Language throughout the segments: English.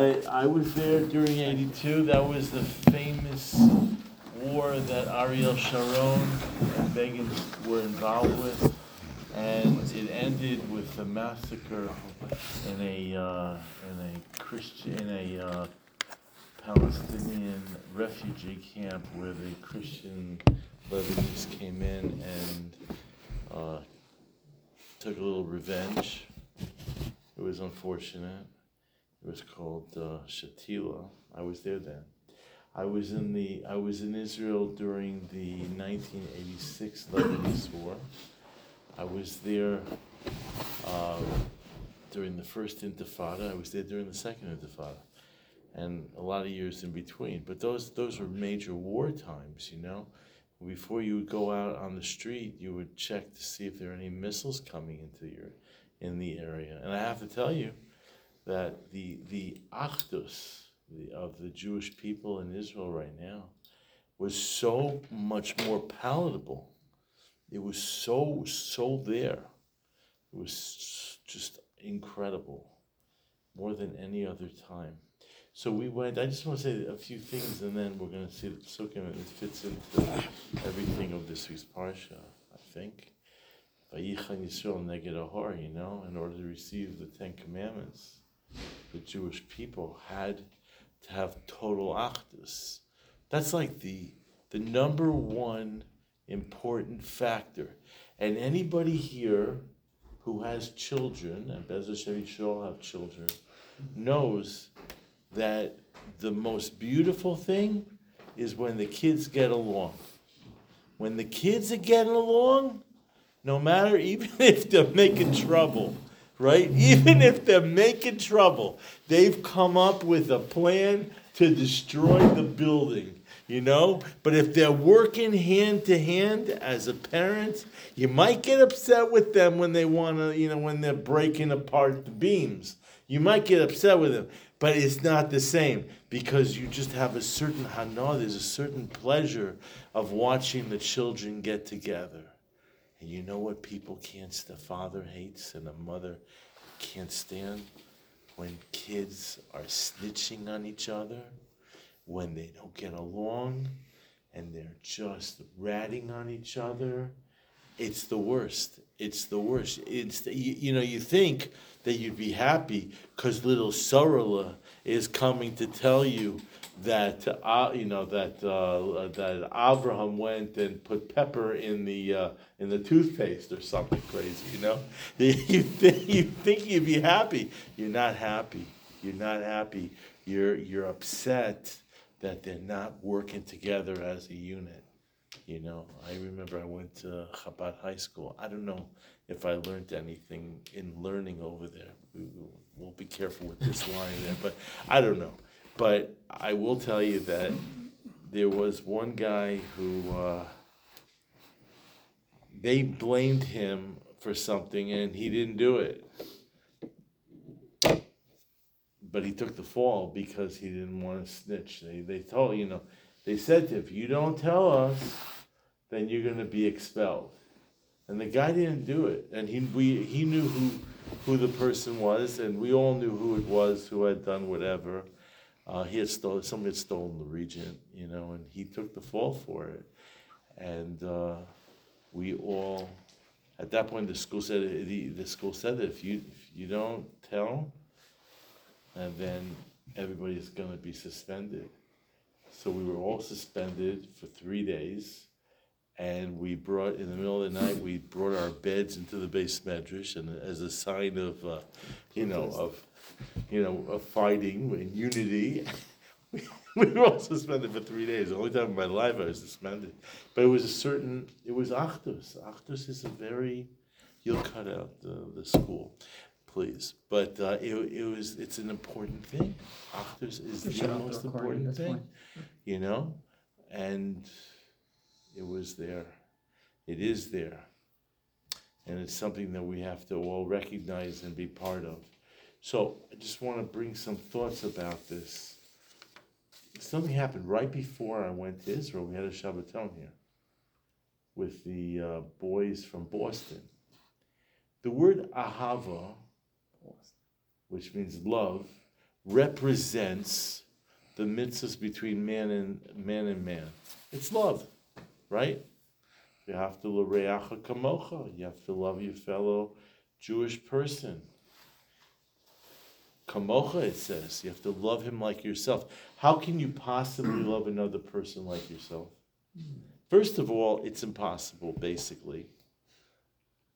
I, I was there during eighty-two, that was the famous war that Ariel Sharon and Begin were involved with. And it ended with the massacre in a, uh, in a Christian, in a, uh, Palestinian refugee camp where the Christian Lebanese came in and, uh, took a little revenge. It was unfortunate. It was called uh, Shatila. I was there then. I was in the I was in Israel during the 1986 Lebanese War. I was there uh, during the first Intifada. I was there during the second Intifada, and a lot of years in between. But those those were major war times, you know. Before you would go out on the street, you would check to see if there are any missiles coming into your in the area. And I have to tell you that the the achdus of the Jewish people in Israel right now was so much more palatable. It was so so there. It was just incredible, more than any other time. So we went. I just want to say a few things, and then we're going to see the psukim, and it fits into everything of this week's parsha. I think. Vayichan Yisrael neged Ahor, you know, in order to receive the Ten Commandments, the Jewish people had to have total achdus. That's like the the number one important factor. And anybody here who has children, and Bez Hashem should have children, knows that the most beautiful thing is when the kids get along. When the kids are getting along, no matter even if they're making trouble, right? Even if they're making trouble, they've come up with a plan to destroy the building. You know, but if they're working hand to hand as a parent, you might get upset with them when they want to, you know, when they're breaking apart the beams. You might get upset with them, but it's not the same because you just have a certain hana, there's a certain pleasure of watching the children get together. And you know what people can't, the father hates and the mother can't stand? When kids are snitching on each other, when they don't get along, and they're just ratting on each other. It's the worst. It's the worst. It's the, you, you know you think that you'd be happy because little Sorala is coming to tell you that uh, you know that uh, that Abraham went and put pepper in the uh, in the toothpaste or something crazy. You know, you think you think you'd be happy. You're not happy. You're not happy. You're you're upset that they're not working together as a unit. You know, I remember I went to Chabad High School. I don't know if I learned anything in learning over there. We, we'll be careful with this line there, but I don't know. But I will tell you that there was one guy who uh, they blamed him for something and he didn't do it. But he took the fall because he didn't want to snitch. They, they told, you know, they said to him, if you don't tell us, then you're going to be expelled. And the guy didn't do it. And he, we, he knew who, who the person was, and we all knew who it was who had done whatever. Uh, he had stolen, somebody had stolen the regent, you know, and he took the fall for it. And uh, we all, at that point, the school said, the, the school said that if you, if you don't tell, and then everybody's going to be suspended. So we were all suspended for three days, and we brought in the middle of the night we brought our beds into the beis medrash, and as a sign of, uh, you know, of, you know, of fighting and unity. we were all suspended for three days. The only time in my life I was suspended, but it was a certain. It was achdus. Achdus is a very. You'll cut out the, the school please. But uh, it, it was, it's an important thing. Achdus is the shut off the most important thing, point. you know? And it was there. It is there. And it's something that we have to all recognize and be part of. So I just want to bring some thoughts about this. Something happened right before I went to Israel. We had a Shabbaton here with the uh, boys from Boston. The word ahava which means love, represents the mitzvahs between man and man and man. It's love, right? You have to l'reacha kamocha. You have to love your fellow Jewish person. Kamocha, it says. You have to love him like yourself. How can you possibly love another person like yourself? First of all, it's impossible, basically.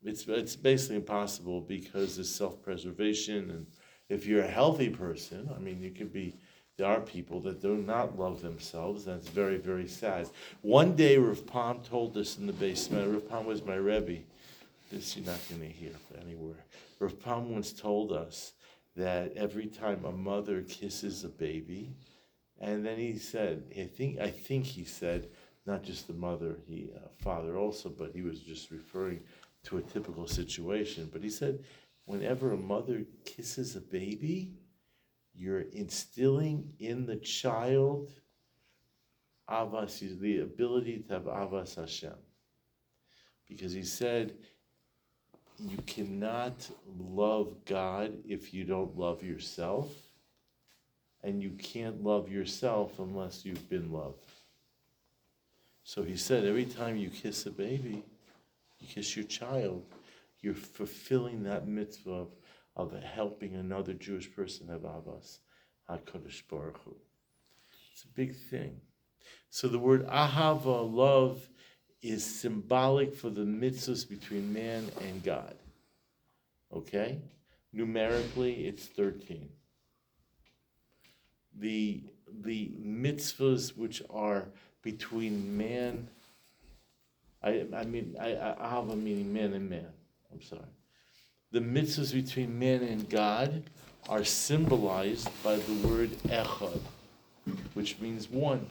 It's, it's basically impossible because there's self preservation. And if you're a healthy person, I mean, you could be, there are people that do not love themselves. That's very, very sad. One day, Rav Pam told us in the basement, Rav Pam was my Rebbe. This you're not going to hear anywhere. Rav Pam once told us that every time a mother kisses a baby, and then he said, I think, I think he said, not just the mother, he uh, father also, but he was just referring to a typical situation. But he said, whenever a mother kisses a baby, you're instilling in the child avas, the ability to have avas Hashem. Because he said, you cannot love God if you don't love yourself, and you can't love yourself unless you've been loved. So he said, every time you kiss a baby, you kiss your child, you're fulfilling that mitzvah of, of helping another Jewish person have avas, HaKadosh Baruch Hu. It's a big thing. So the word ahava, love, is symbolic for the mitzvahs between man and God. Okay? Numerically, it's 13. The, the mitzvahs which are between man, I, I mean, I, I have a meaning man and man. I'm sorry. The mitzvahs between man and God are symbolized by the word echad, which means one.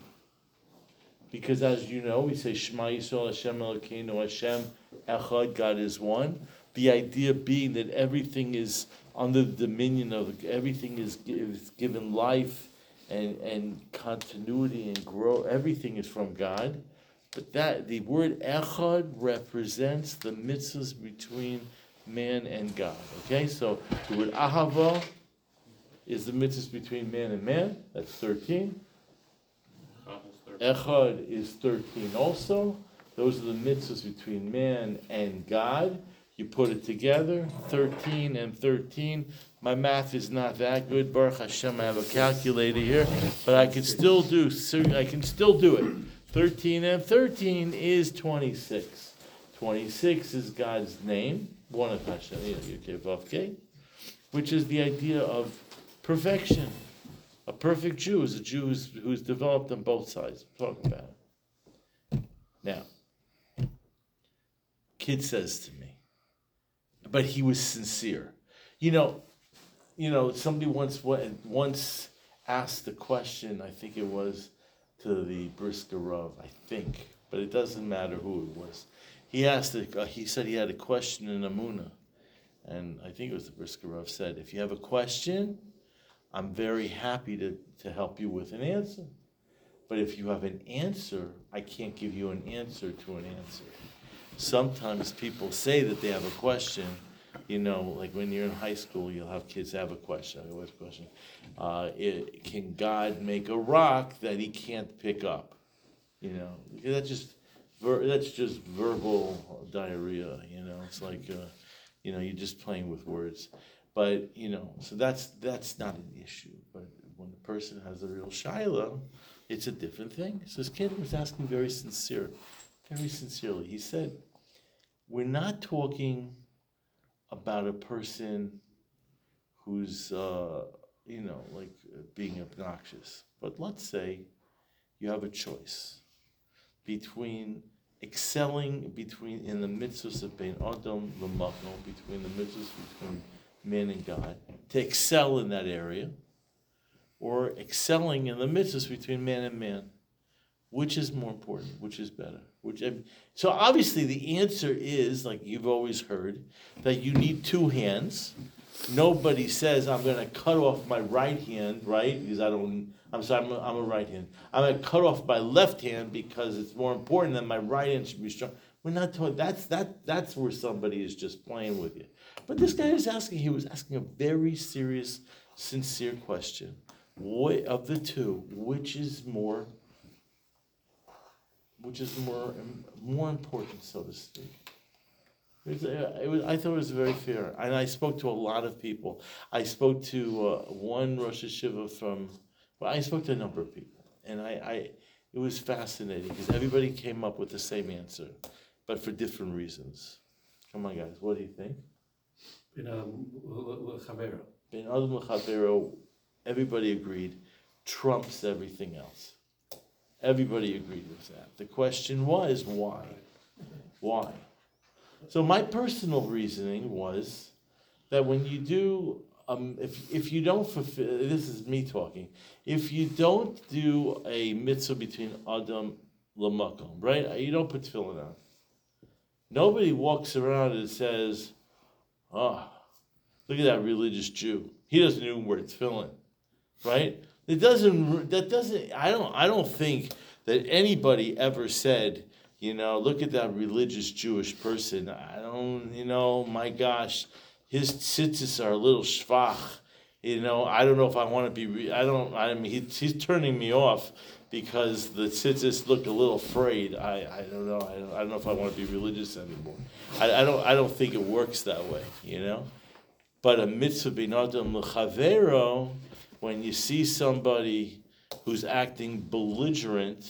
Because as you know, we say Shema Yisrael Hashem Elokeinu Hashem Echad, God is one. The idea being that everything is under the dominion of everything is, is given life and, and continuity and grow. Everything is from God. But that the word echad represents the mitzvahs between man and God. Okay, so the word ahava is the mitzvahs between man and man. That's thirteen. Echad is thirteen also. Those are the mitzvahs between man and God. You put it together, thirteen and thirteen. My math is not that good. Baruch Hashem, I have a calculator here, but I can still do. I can still do it. Thirteen and thirteen is twenty-six. Twenty-six is God's name, one of Hashem, which is the idea of perfection. A perfect Jew is a Jew who's, who's developed on both sides. I'm talking about it. Now, kid says to me, but he was sincere. You know, you know, somebody once went, once asked the question. I think it was to the Brisker Rav, I think, but it doesn't matter who it was. He asked. Uh, he said he had a question in emunah, and I think it was the Brisker Rav said, "If you have a question, I'm very happy to to help you with an answer. But if you have an answer, I can't give you an answer to an answer." Sometimes people say that they have a question you know, like when you're in high school, you'll have kids have a question. I always question, uh, it, can God make a rock that He can't pick up? You know, that's just that's just verbal diarrhea. You know, it's like, uh, you know, you're just playing with words. But you know, so that's that's not an issue. But when the person has a real shaila, it's a different thing. So this kid was asking very sincere, very sincerely. He said, "We're not talking." about a person who's, uh, you know, like being obnoxious. But let's say you have a choice between excelling between in the mitzvahs of Bein Adam LaMakom, between the mitzvahs between man and God, to excel in that area, or excelling in the mitzvahs between man and man. Which is more important? Which is better? Which so obviously the answer is like you've always heard that you need two hands. Nobody says I'm going to cut off my right hand, right? Because I don't. I'm sorry, I'm a, I'm a right hand. I'm going to cut off my left hand because it's more important that my right hand should be strong. We're not talking. That's that. That's where somebody is just playing with you. But this guy is asking. He was asking a very serious, sincere question. What of the two, which is more, which is more more important, so to speak? It was, uh, it was, I thought it was very fair, and I spoke to a lot of people. I spoke to uh, one Rosh Yeshiva from, well, I spoke to a number of people, and I, I it was fascinating because everybody came up with the same answer, but for different reasons. Come on, guys, what do you think? Know, Chavero. Ben Adam Chavero, everybody agreed, trumps everything else. Everybody agreed with that. The question was why? Why? So my personal reasoning was that when you do, um, if if you don't fulfill, this is me talking. If you don't do a mitzvah between Adam lamakom, right? You don't put tefillin on. Nobody walks around and says, "Ah, oh, look at that religious Jew. He doesn't even wear tefillin, right?" It doesn't. That doesn't. I don't. I don't think that anybody ever said you know, look at that religious Jewish person. I don't, you know, my gosh, his tzitzis are a little schwach. You know, I don't know if I want to be. Re- I don't. I mean, he, he's turning me off because the tzitzis look a little frayed. I, I don't know. I don't, I don't know if I want to be religious anymore. I, I don't. I don't think it works that way. You know, but a mitzvah binadam lechavero, when you see somebody who's acting belligerent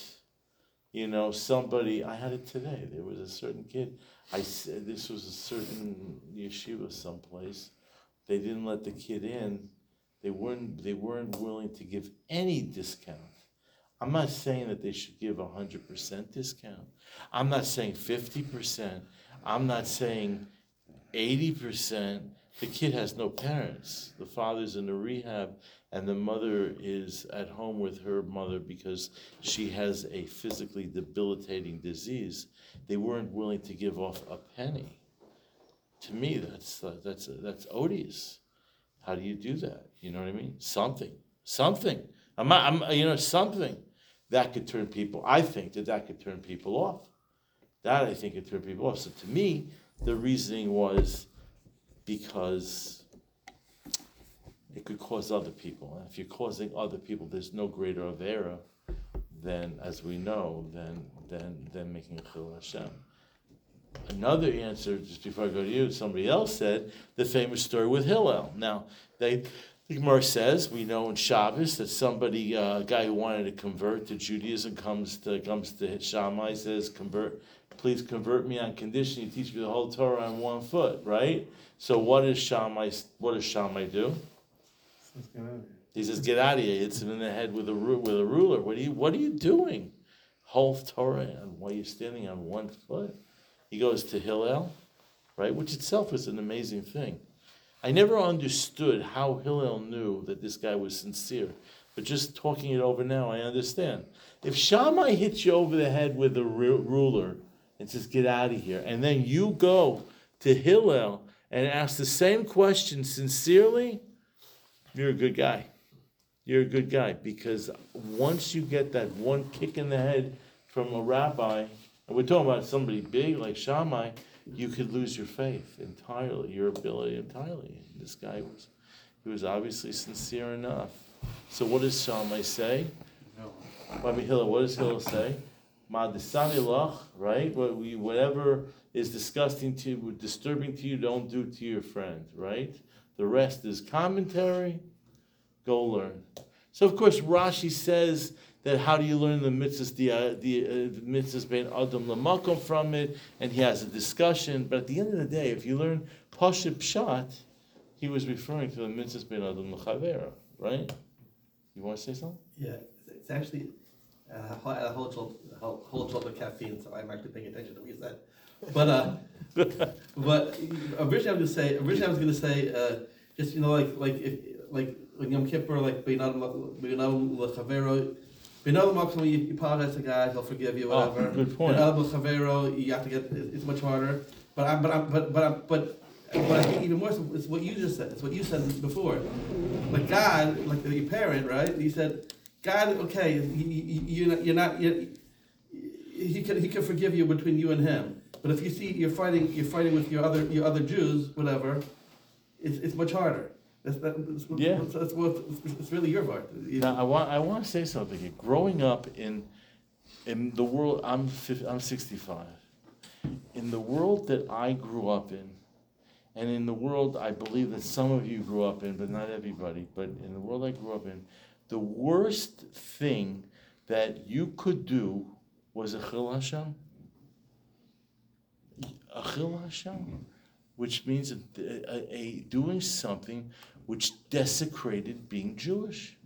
you know, somebody, I had it today. There was a certain kid. I said this was a certain yeshiva someplace. They didn't let the kid in. They weren't. They weren't willing to give any discount. I'm not saying that they should give a hundred percent discount. I'm not saying fifty percent. I'm not saying eighty percent. The kid has no parents. The father's in a rehab and the mother is at home with her mother because she has a physically debilitating disease, they weren't willing to give off a penny. To me, that's that's that's odious. How do you do that? You know what I mean? Something, something. I'm, I'm, you know, something that could turn people. I think that that could turn people off. That I think could turn people off. So to me, the reasoning was because it could cause other people. And if you're causing other people, there's no greater avera than, as we know, than than than making a chillul Hashem. Another answer, just before I go to you, somebody else said the famous story with Hillel. Now, they, the says we know in Shabbos that somebody, uh, a guy who wanted to convert to Judaism, comes to comes to Shammai, says, "Convert, please convert me on condition you teach me the whole Torah on one foot." Right. So, what does Shammai? What does Shammai do? He says, "Get out of here!" Hits him in the head with a with a ruler. What are you What are you doing? Whole Torah, and while you're standing on one foot, he goes to Hillel, right? Which itself is an amazing thing. I never understood how Hillel knew that this guy was sincere, but just talking it over now, I understand. If Shammai hits you over the head with a ruler and says, "Get out of here," and then you go to Hillel and ask the same question sincerely you're a good guy. You're a good guy because once you get that one kick in the head from a rabbi, and we're talking about somebody big like Shammai, you could lose your faith entirely, your ability entirely. This guy was, he was obviously sincere enough. So what does Shammai say? Rabbi Hillel, what does Hillel say? right? What we, whatever is disgusting to you, disturbing to you, don't do to your friend, right? The rest is commentary. Go learn. So of course Rashi says that how do you learn the mitzvahs, the, uh, the, uh, the mitzvahs bein adam lamakom from it, and he has a discussion. But at the end of the day, if you learn Pashut Pshat, he was referring to the mitzvahs bein adam lechavera, right? You want to say something? Yeah, it's actually uh, a whole jolt, whole, whole jolt of caffeine, so I'm actually paying attention to what you said. But uh, but originally I was gonna say originally I was gonna say uh, just you know like like if like like Yom Kippur like Beinad Lechavero. Beinad Maksim you, you apologize to God he'll forgive you Oh, whatever. good point. You have to get it- it's much harder. But I but I but but I, but. But I think even more so, it's what you just said. It's what you said before. Like God, like your parent, right? He said, God, okay, you, you, you're not, you're, he can, he can forgive you between you and him. But if you see you're fighting you're fighting with your other your other Jews, whatever, it's, it's much harder. That's, that- that's, what- Yeah. that's, that's what, it's, really your part. You- Now, I want, I want to say something here. Growing up in, in the world, I'm, fif- I'm 65. In the world that I grew up in, and in the world I believe that some of you grew up in, but not everybody, but in the world I grew up in, the worst thing that you could do was a chillul Hashem. A chillul Hashem, mm-hmm. Which means a, a, a doing something which desecrated being Jewish.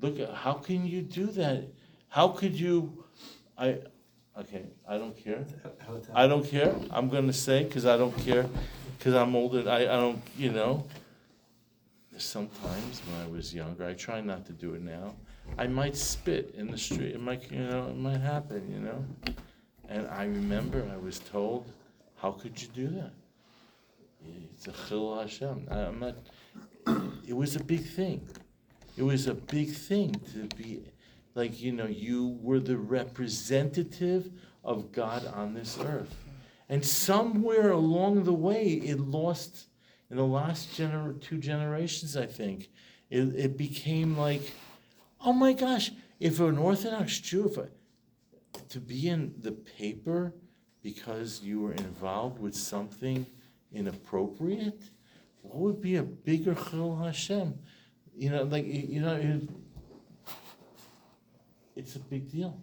Look, at how can you do that? How could you? I, okay, I don't care. I don't care. I'm gonna say because I don't care because I'm older. I, I don't, you know. Sometimes when I was younger, I try not to do it now. I might spit in the street. It might, you know, it might happen, you know. And I remember I was told, "How could you do that? It's a chillul Hashem." I- I'm not. It was a big thing. It was a big thing to be, like you know, you were the representative of God on this earth. And somewhere along the way, it lost, in the last gener- two generations, I think, it, it became like, oh my gosh, if an Orthodox Jew, if a, to be in the paper because you were involved with something inappropriate, what would be a bigger chillul Hashem? You know, like, you know, it, it's a big deal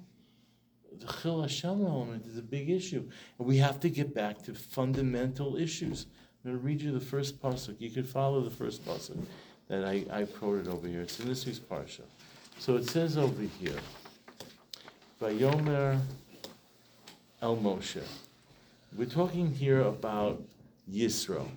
the Chillul Hashem element is a big issue. And we have to get back to fundamental issues. I'm going to read you the first pasuk. You can follow the first pasuk that I, I quoted over here. It's in this week's parsha. So it says over here, Vayomer El Moshe. We're talking here about Yisro.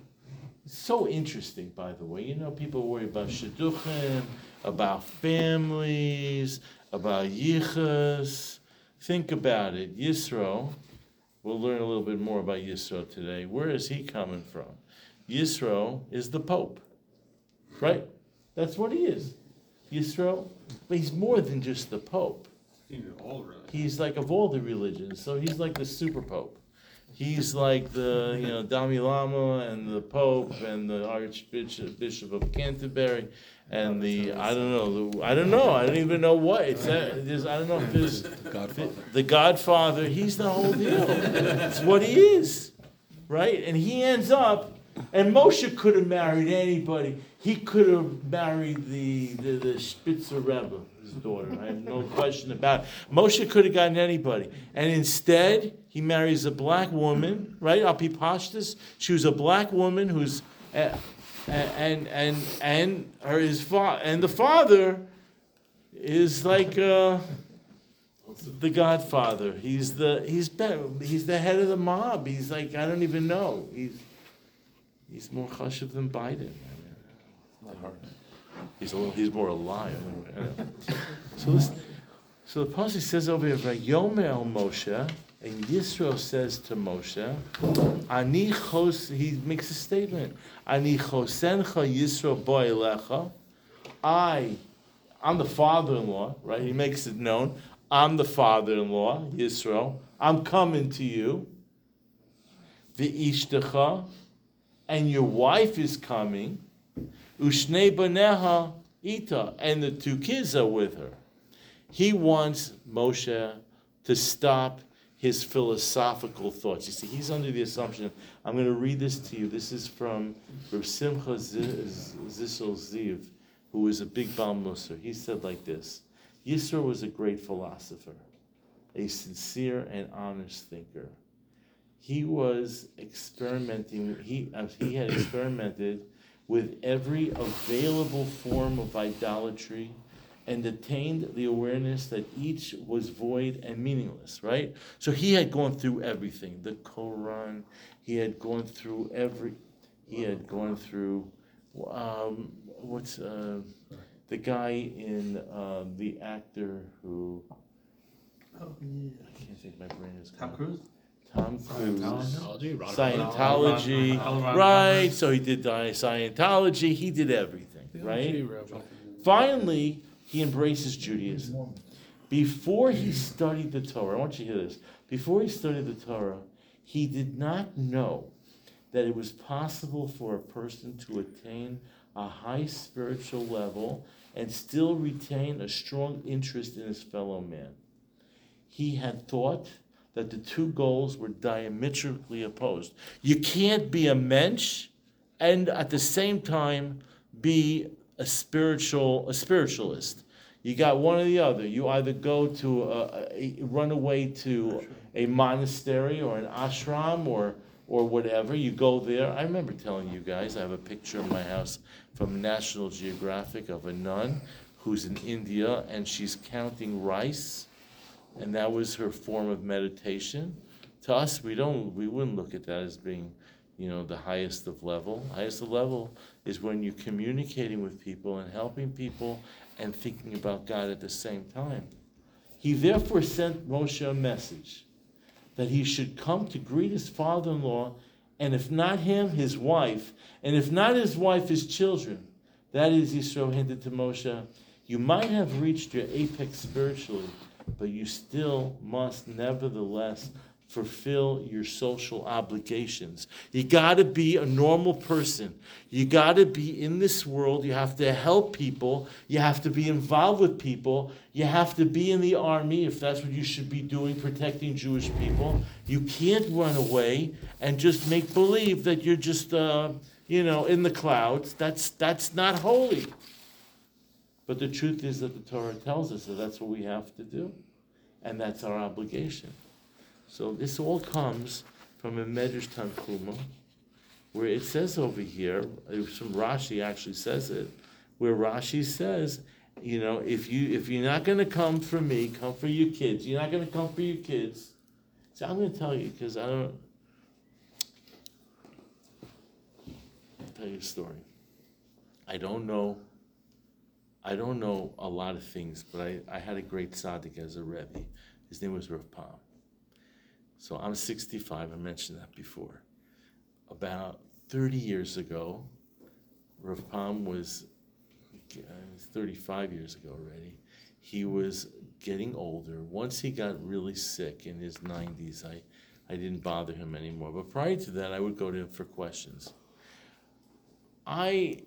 So interesting, by the way. You know, people worry about shidduchim, about families, about yichus. Think about it. Yisro, we'll learn a little bit more about Yisro today. Where is he coming from? Yisro is the Pope, right? That's what he is. Yisro, but he's more than just the Pope. He's like of all the religions, so he's like the super Pope. He's like the you know Dalai Lama and the Pope and the Archbishop Bishop of Canterbury and the I don't know the, I don't know I don't even know what it's that, there's I don't know if there's Godfather. the Godfather. He's the whole deal. It's what he is, right? And he ends up. And Moshe could have married anybody. He could have married the the, the Spitzer Rebbe, his daughter. I have no question about it. Moshe could have gotten anybody, and instead he marries a black woman, right? Api Pashtus. She was a black woman who's. Uh, and and and her his fa- and the father is like uh, the Godfather. He's the he's better. He's the head of the mob. He's like I don't even know. He's he's more chashiv than Biden. Not hard. He's a little, he's more alive. So this, so the pasuk says over here, "Vayomer Moshe," and Yisro says to Moshe, "Ani chos." He makes a statement. "Ani chosencha Yisro boilecha." I, I'm the father-in-law, right? He makes it known. I'm the father-in-law, Yisro. I'm coming to you. The ishtacha, and your wife is coming. Ushne baneha ita, and the two kids are with her. He wants Moshe to stop his philosophical thoughts. You see, he's under the assumption. I'm going to read this to you. This is from Reb Simcha Zissel Ziv, who was a big Baal Musar. He said like this: Yisro was a great philosopher, a sincere and honest thinker. He was experimenting. He uh, he had experimented with every available form of idolatry and attained the awareness that each was void and meaningless, right? So he had gone through everything the Quran, he had gone through every, he had gone through, um, what's uh, the guy in uh, the actor who, Oh, yeah. I can't think my brain is Tom. Cruise? Scientology, Scientology, right? So he did di- Scientology. He did everything, right? Finally, he embraces Judaism. Before he studied the Torah, I want you to hear this. Before he studied the Torah, he did not know that it was possible for a person to attain a high spiritual level and still retain a strong interest in his fellow man. He had thought that the two goals were diametrically opposed. You can't be a mensch and at the same time be a spiritual a spiritualist. You got one or the other. You either go to a, a, run away to a monastery or an ashram or or whatever. You go there. I remember telling you guys. I have a picture in my house from National Geographic of a nun who's in India and she's counting rice, and that was her form of meditation. To us, we don't. We wouldn't look at that as being, you know, the highest of level. Highest of level is when you're communicating with people and helping people and thinking about God at the same time. He therefore sent Moshe a message that he should come to greet his father in law, and if not him, his wife, and if not his wife, his children. That is, Yisro hinted to Moshe, you might have reached your apex spiritually, but you still must nevertheless fulfill your social obligations. You got to be a normal person. You got to be in this world. You have to help people. You have to be involved with people. You have to be in the army if that's what you should be doing, protecting Jewish people. You can't run away and just make believe that you're just, uh, you know, in the clouds. That's that's not holy. But the truth is that the Torah tells us that that's what we have to do, and that's our obligation. So this all comes from a Medrash Tanchuma, where it says over here, from Rashi actually says it, where Rashi says, you know, if you if you're not going to come for me, come for your kids. You're not going to come for your kids. So I'm going to tell you because I don't. Tell you a story. I don't know. I don't know a lot of things, but I, I had a great tzaddik as a rebbe. His name was Rav Pam. So I'm 65, I mentioned that before. About 30 years ago, Rav Pam was, uh, 35 years ago already, he was getting older. Once he got really sick in his 90s, I, I didn't bother him anymore. But prior to that, I would go to him for questions. I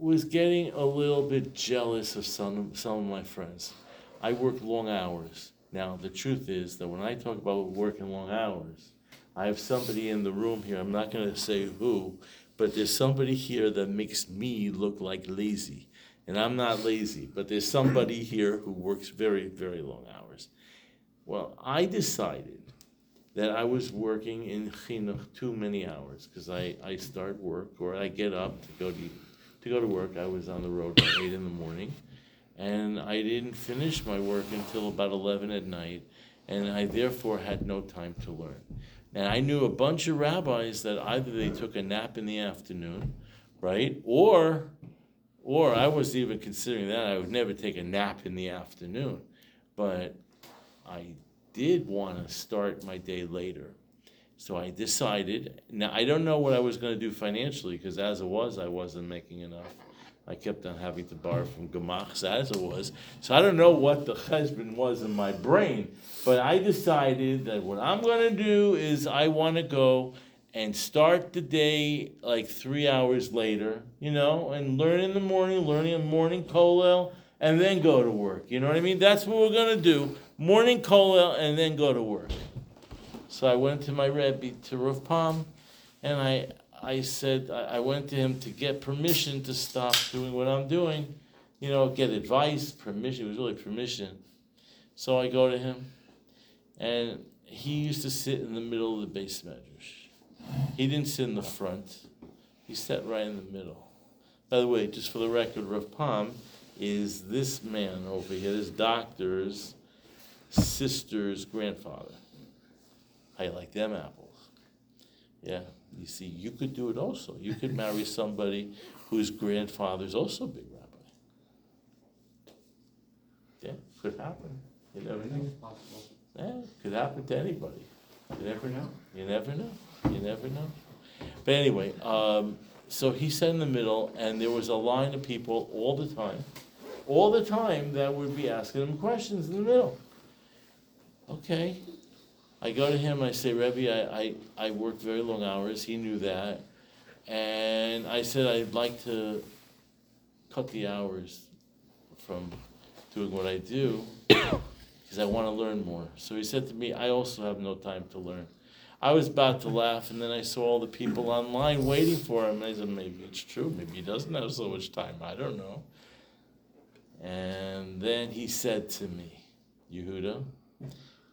was getting a little bit jealous of some, some of my friends. I work long hours. Now, the truth is that when I talk about working long hours, I have somebody in the room here, I'm not going to say who, but there's somebody here that makes me look like lazy. And I'm not lazy, but there's somebody here who works very, very long hours. Well, I decided that I was working in chinuch too many hours because I, I start work or I get up to go to, to go to work. I was on the road at eight in the morning and I didn't finish my work until about 11 at night, and I therefore had no time to learn. And I knew a bunch of rabbis that either they took a nap in the afternoon, right, or or I was even considering that I would never take a nap in the afternoon, but I did want to start my day later. So I decided. Now I don't know what I was going to do financially because as it was, I wasn't making enough. I kept on having to borrow from Gamachs as it was. So I don't know what the husband was in my brain, but I decided that what I'm going to do is I want to go and start the day like three hours later, you know, and learn in the morning, learning in morning kollel, and then go to work. You know what I mean? That's what we're going to do. Morning kollel and then go to work. So I went to my Rebbe, to Rav Pam, and I I said, I, went to him to get permission to stop doing what I'm doing, you know, get advice, permission. It was really permission. So I go to him, and he used to sit in the middle of the base. He didn't sit in the front, he sat right in the middle. By the way, just for the record, Rav Pam is this man over here, this doctor's sister's grandfather. How you like them apples? Yeah. You see, you could do it also. You could marry somebody whose grandfather's also a big rabbi. Yeah, could happen. You never know. Yeah, could happen to anybody. You never know. You never know. You never know. But anyway, um, so he sat in the middle, and there was a line of people all the time, all the time that would be asking him questions in the middle. Okay, I go to him, I say, Rebbe, I, I, I work very long hours. He knew that. And I said, I'd like to cut the hours from doing what I do because I want to learn more. So he said to me, I also have no time to learn. I was about to laugh, and then I saw all the people online waiting for him. And I said, maybe it's true. Maybe he doesn't have so much time. I don't know. And then he said to me, Yehuda,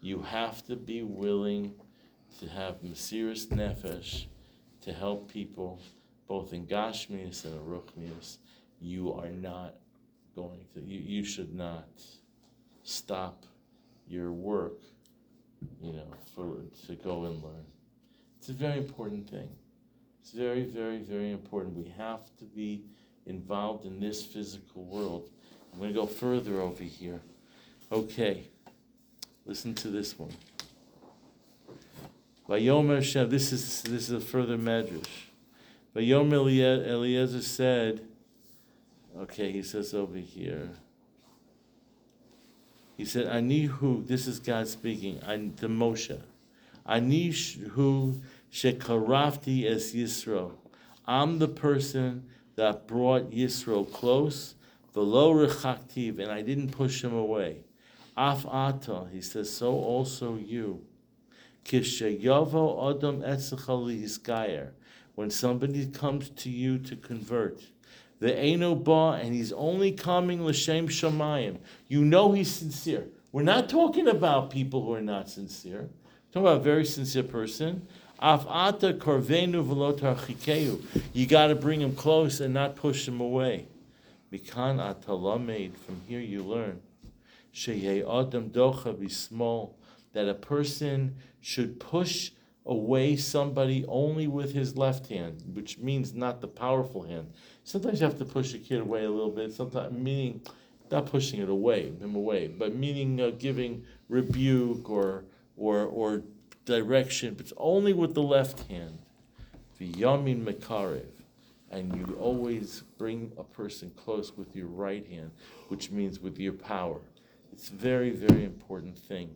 you have to be willing to have Mesiris Nefesh to help people, both in Gashmias and in. You are not going to, you, you should not stop your work, you know, for to go and learn. It's a very important thing. It's very, very, very important. We have to be involved in this physical world. I'm going to go further over here. Okay, listen to this one. Vayomer Hashem, this is this is a further medrash. Vayomer Elie- Eliezer said, okay, he says over here. He said, Anihu, this is God speaking, An- to Moshe. Anihu shekarafti es Yisro. I'm the person that brought Yisro close, velo rechaktiv, and I didn't push him away. Af ata, he says, so also you. Kishayavo adam etzecha lihiskayer. When somebody comes to you to convert, the Eno ba, and he's only coming l'shem shamayim. You know he's sincere. We're not talking about people who are not sincere. We're talking about a very sincere person. Af ata korvenu v'lo. You got to bring him close and not push him away. Mikan atalamed. From here you learn. That a person should push away somebody only with his left hand, which means not the powerful hand. Sometimes you have to push a kid away a little bit. Sometimes meaning not pushing it away, him away, but meaning uh, giving rebuke or or or direction. But only with the left hand. V'yamin mekarev, and you always bring a person close with your right hand, which means with your power. It's very very important thing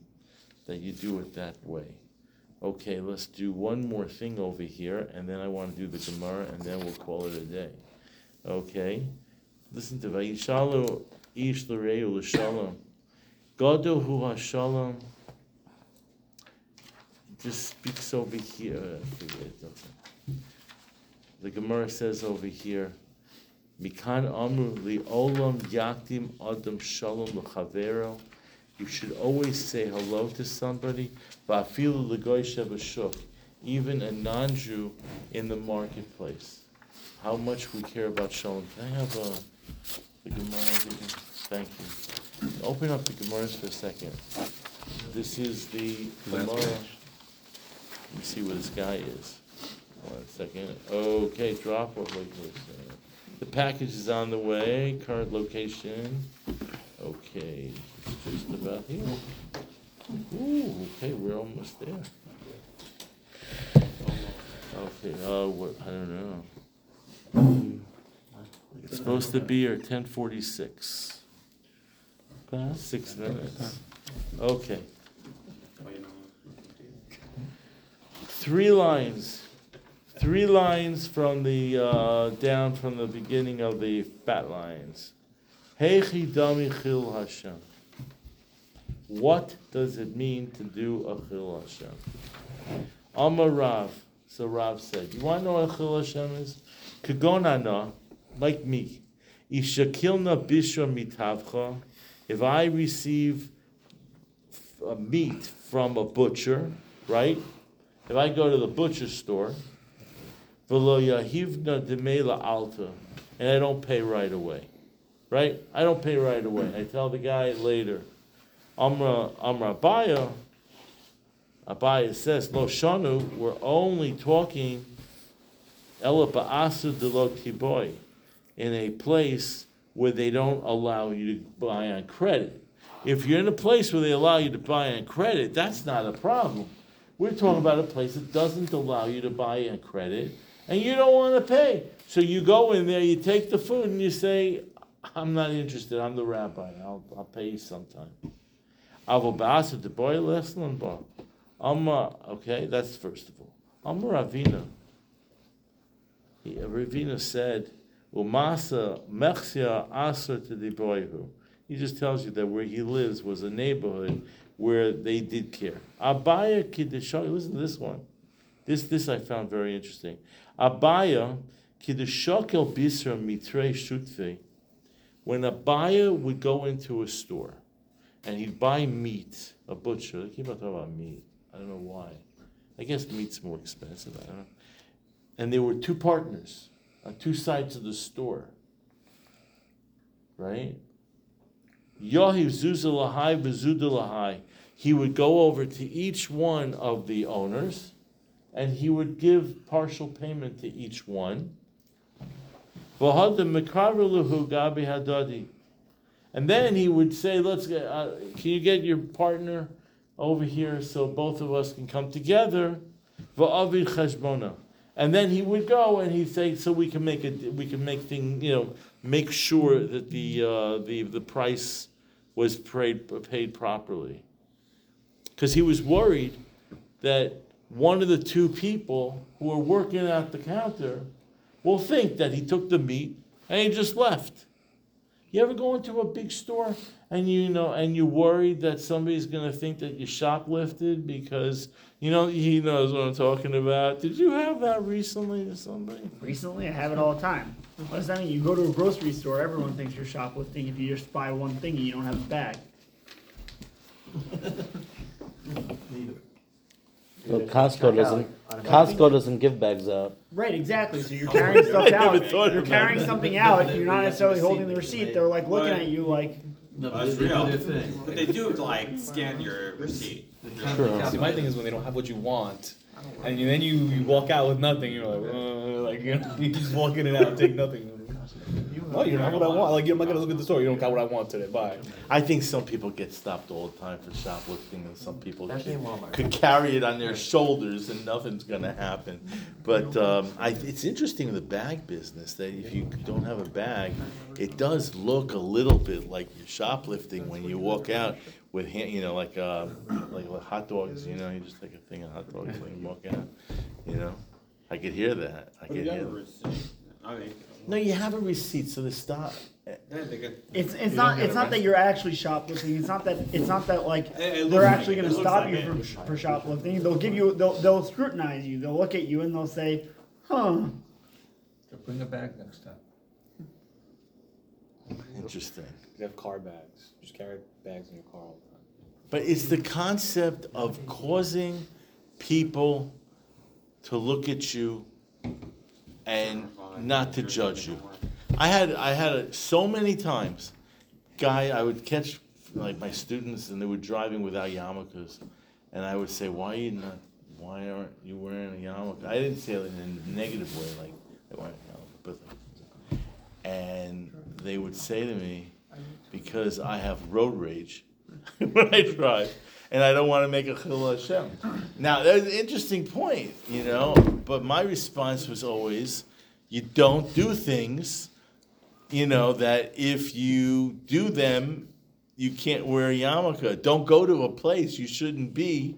that you do it that way. Okay, let's do one more thing over here, and then I want to do the Gemara, and then we'll call it a day. Okay, listen to Vayishalu ish l'reu l'shalom. Gadol hu hashalom. Just speaks over here. The Gemara says over here, Mikan amru li olam yakdim adam shalom l'chavero. You should always say hello to somebody. Va'afilu l'goy shebashuk. Even a non-Jew in the marketplace how much we care about shalom. Can I have uh, the Gemara? Thank you. Open up the Gemaras for a second. This is the Gemara. Let me see where this guy is. One second. Okay, drop what this. uh, The package is on the way, current location. Okay, it's just about here. Ooh, okay, we're almost there. Okay, uh, what, I don't know. It's supposed to be here ten forty-six. Six minutes. Okay. Three lines, three lines from the, uh, down from the beginning of the fat lines. Heichi dami chillul Hashem. What does it mean to do a chillul Hashem? Amar Rav, so Rav said, you wanna know what a chillul Hashem is? Kagonana, like me, Ishakilna bishra mitavcha, if I receive meat from a butcher, right? If I go to the butcher store, yahivna alta, and I don't pay right away, right? I don't pay right away. I tell the guy later, Amra Amra Abaye, Abaye says, Lo shanu, we're only talking Ela ba'asu de lo tiboy, in a place where they don't allow you to buy on credit. If you're in a place where they allow you to buy on credit, that's not a problem. We're talking about a place that doesn't allow you to buy on credit, and you don't want to pay. So you go in there, you take the food, and you say, "I'm not interested. I'm the rabbi. I'll, I'll pay you sometime." Avo ba'asu de boy leslan ba. Amma, okay, that's first of all. Amma Ravina. Ravina said, Umasa mechsia aser to the He just tells you that where he lives was a neighborhood where they did care. Abaye kiddushok. Listen to this one. This this I found very interesting. Abaye kiddushokel bisra mitrei shutfe. When Abaye would go into a store and he'd buy meat, a butcher. They keep on talking about meat. I don't know why. I guess meat's more expensive. I don't know. And there were two partners on two sides of the store. Right? Yahi Zuzalahai Vizudalahai. He would go over to each one of the owners and he would give partial payment to each one. And then he would say, "Let's get. Uh, can you get your partner over here so both of us can come together?" And then he would go and he'd say, "So we can make it. We can make thing. You know, make sure that the uh, the the price was paid paid properly." Because he was worried that one of the two people who are working at the counter will think that he took the meat and he just left. You ever go into a big store and you know and you're worried that somebody's gonna think that you shoplifted because you know he knows what I'm talking about. Did you have that recently or somebody? Recently, I have it all the time. What does that mean? You go to a grocery store, everyone thinks you're shoplifting if you just buy one thing and you don't have a bag. Well, Costco doesn't. Costco doesn't give bags out. Right, exactly. So you're carrying stuff out. You're carrying something out. You're not necessarily holding the receipt. They're like looking at you like, No, but That's they do real. their thing. But they do like scan your receipt. See, my thing is when they don't have what you want, and you, then you, you walk out with nothing. You're like, uh, like you, know, you just walk in and out, take nothing. No, you don't have what I want. Like I'm not gonna look at the store. You don't got what I want today. Bye. I think some people get stopped all the time for shoplifting, and some people could, could carry it on their shoulders, and nothing's gonna happen. But um, I, it's interesting in the bag business that if you don't have a bag, it does look a little bit like you're shoplifting when you walk out with hand, you know, like uh, like with hot dogs. You know, you just take a thing of hot dogs and you walk out. You know, I could hear that. I could hear. That. I mean, No, you have a receipt, so they stop. yeah, they get. it's it's You not don't get it's not that you're actually shoplifting. It's not that it's not that like It- it they're like actually it. going It to looks stop like you it. for, for shoplifting. They'll give you they'll they'll scrutinize you. They'll look at you and they'll say, "Huh." Bring a bag next time. Interesting. You have car bags. Just carry bags in your car all the time. But it's the concept of causing people to look at you and not to judge you. I had I had a, so many times, guy I would catch like my students and they were driving without yarmulkes, and I would say, "Why are you not? Why aren't you wearing a yarmulke?" I didn't say it in a negative way, like they weren't yarmulke, but and they would say to me, "Because I have road rage when I drive." And I don't want to make a chillul Hashem. Now that's an interesting point, you know. But my response was always, you don't do things, you know, that if you do them, you can't wear a yarmulke. Don't go to a place you shouldn't be.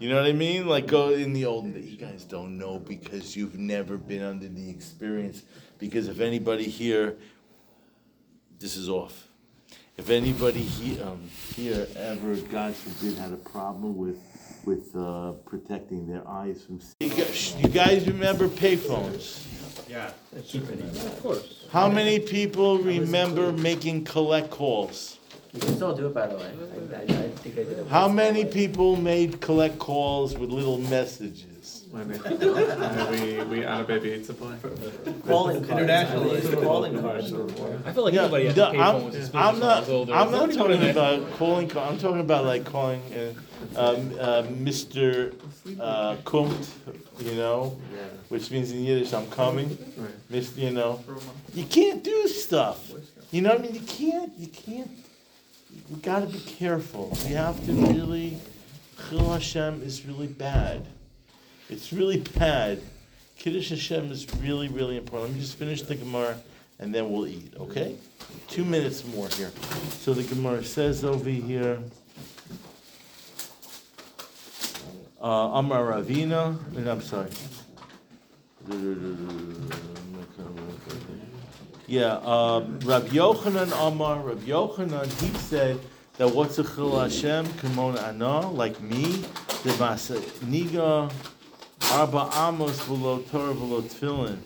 You know what I mean? Like go in the old. You guys don't know because you've never been under the experience. Because if anybody here, this is off. If anybody he, um, here ever, God forbid, had a problem with with uh, protecting their eyes from. You guys, you guys remember payphones? Yeah. Of course. How many people remember making collect calls? You can still do it, by the way. I, I, I think I did it. How once. many people made collect calls with little messages? Maybe. we we add a baby aid supply. Calling cards. Internationally. I used calling cards before. I feel like Yeah, anybody has the- a I'm, payphone with I'm not. older. I'm not Somebody go to talking about calling. ca- I'm talking about like calling uh, um, uh, Mr. Uh, Kumt, you know, Yeah. which means in Yiddish, I'm coming. Right. You know, you can't do stuff. You know what I mean? You can't. You can't. You got to be careful. You have to really. Chillul Hashem is really bad. It's really bad. Kiddush Hashem is really, really important. Let me just finish the Gemara and then we'll eat, okay? Two minutes more here. So the Gemara says over here, uh, Amar Ravina, and I'm sorry. Yeah, um, Rav Yochanan Amar, Rav Yochanan, he said that what's a chillul Hashem, Kimon Ana, like me, the Masa Niga, Arba Amos, V'lo Torah, V'lo.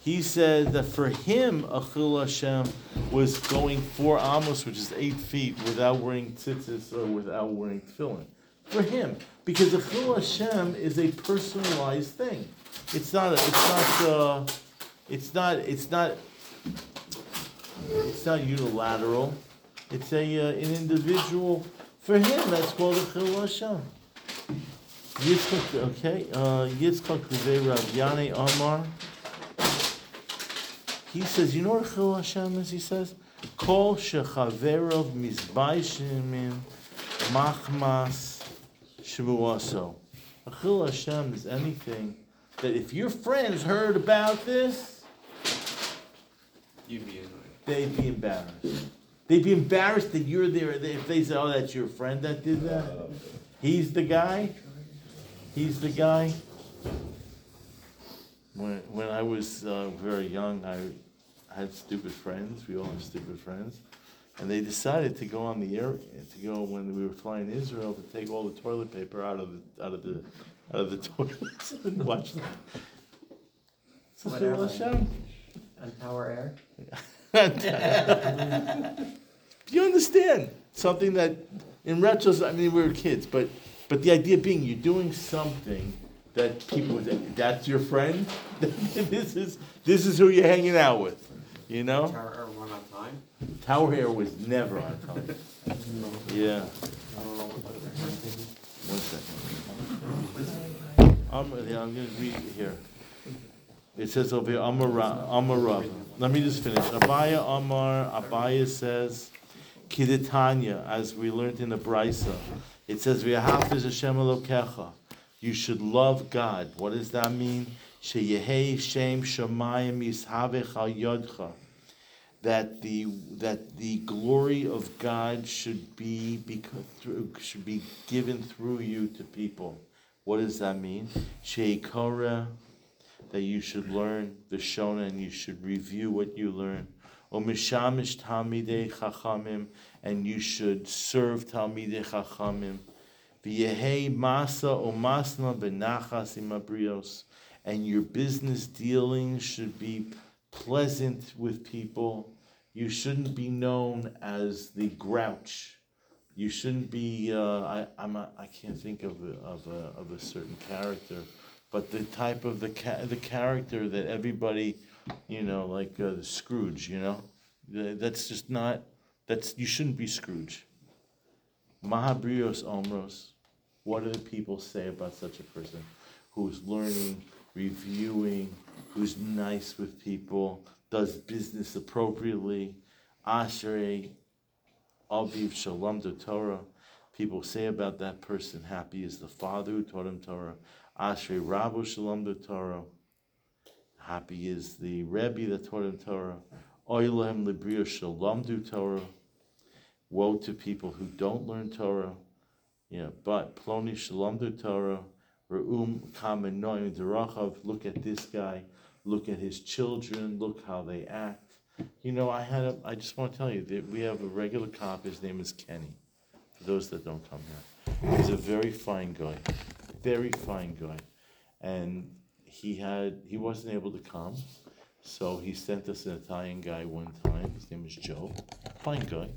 He said that for him, a chillul Hashem was going four amos, which is eight feet, without wearing tzitzis or without wearing tefillin. For him, because a chillul Hashem is a personalized thing. It's not. A, it's not. Uh, it's not. It's not. It's not unilateral. It's a uh, an individual. For him, that's called a chillul Hashem. Yitzchak, okay. Uh, Yitzchak Rav Yanei Amar. He says, you know what Chillul Hashem is? He says, Kol shechaverov mizbaishimin machmas shvuaso. A Chillul Hashem is anything that if your friends heard about this, You'd be annoyed. they'd be embarrassed. They'd be embarrassed that you're there. If they say, oh, that's your friend that did that. He's the guy. He's the guy. When, when I was uh, very young, I had stupid friends. We all have stupid friends. And they decided to go on the air, to go when we were flying to Israel, to take all the toilet paper out of the, out of the, out of the toilets and watch them. So What? Hashem. And Tower Air? Do you understand? Something that, in retrospect, I mean, we were kids, but, but the idea being you're doing something that people, would that's your friend? This is, this is who you're hanging out with, you know? Tower Air run on time? Tower Air was never on time. Yeah. One second. I'm, yeah, I'm gonna read it here. It says over here, Amara, Amara. Let me just finish. Abaye Amar, Abaye says, Kiditanya, as we learned in the Brisa. It says, V'yahafiz Hashem Elokecha. You should love God. What does that mean? Sheyehei Shem Shemayim Yishavech Al Yodcha that the that the glory of God should be because through, should be given through you to people. What does that mean? Sheikora, that you should learn the Shona and you should review what you learn. O mishamish talmidei chachamim, and you should serve talmidei chachamim. V'yehei masa o masna benachas imabrios, and your business dealings should be pleasant with people. You shouldn't be known as the grouch. You shouldn't be. Uh, I I'm a, I can't think of a, of a of a certain character, but the type of the ca- the character that everybody, you know, like uh, Scrooge. You know, that's just not. That's you shouldn't be Scrooge. Mahabrios omros. What do the people say about such a person who's learning, reviewing, who's nice with people, does business appropriately? Ashrei Aviv Shalom to Torah. People say about that person, happy is the father who taught him Torah. Ashrei Rabu Shalom to Torah. Happy is the Rebbe that taught him Torah. Oilahem Librio Shalom to Torah. Woe to people who don't learn Torah. Yeah, but Ploni Shalom to Torah. Re'um Kamenoim Derachav. Look at this guy. Look at his children. Look how they act. You know, I had a, I just want to tell you that we have a regular cop. His name is Kenny. For those that don't come here, he's a very fine guy, very fine guy, and he had he wasn't able to come, so he sent us an Italian guy one time. His name is Joe, fine guy.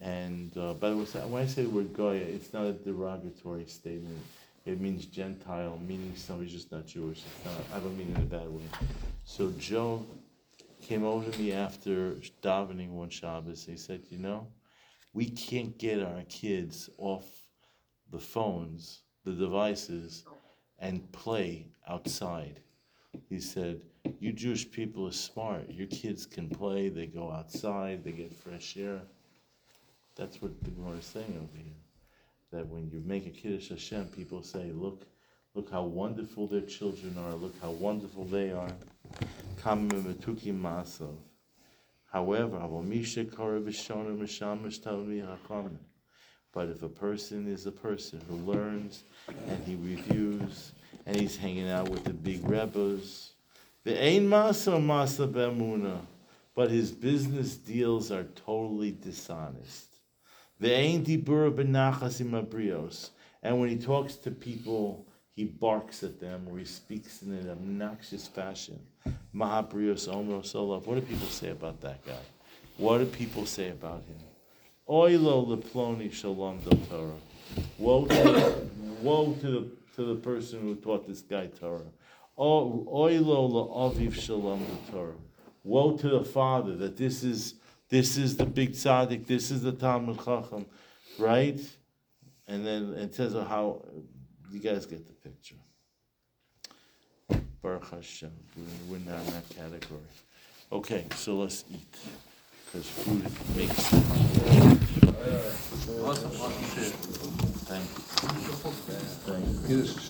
And uh, by the way, when I say the word Goya, it's not a derogatory statement. It means Gentile, meaning somebody's just not Jewish. I don't mean it in a bad way. So Joe came over to me after davening one Shabbos. He said, "You know, we can't get our kids off the phones, the devices, and play outside." He said, "You Jewish people are smart. Your kids can play. They go outside. They get fresh air." That's what the Gemara is saying over here. That when you make a kiddush Hashem, people say, "Look, look how wonderful their children are. Look how wonderful they are." However, But if a person is a person who learns and he reviews and he's hanging out with the big rebbes, The ein masa masa bemuna, but his business deals are totally dishonest. The ein dibura benachas imabrios, and when he talks to people, he barks at them or he speaks in an obnoxious fashion. Mahabrios olav. What do people say about that guy? What do people say about him? Oilo leploni shalom del Torah. Woe to the, woe to the to the person who taught this guy Torah. Oilo la'aviv shalom del Torah. Woe to the father that this is this is the big tzaddik, this is the Talmud Chacham, right? And then it says how you guys get the picture. Baruch Hashem, we're, not in that category. Okay, so let's eat because food makes. Thank you. Thank you.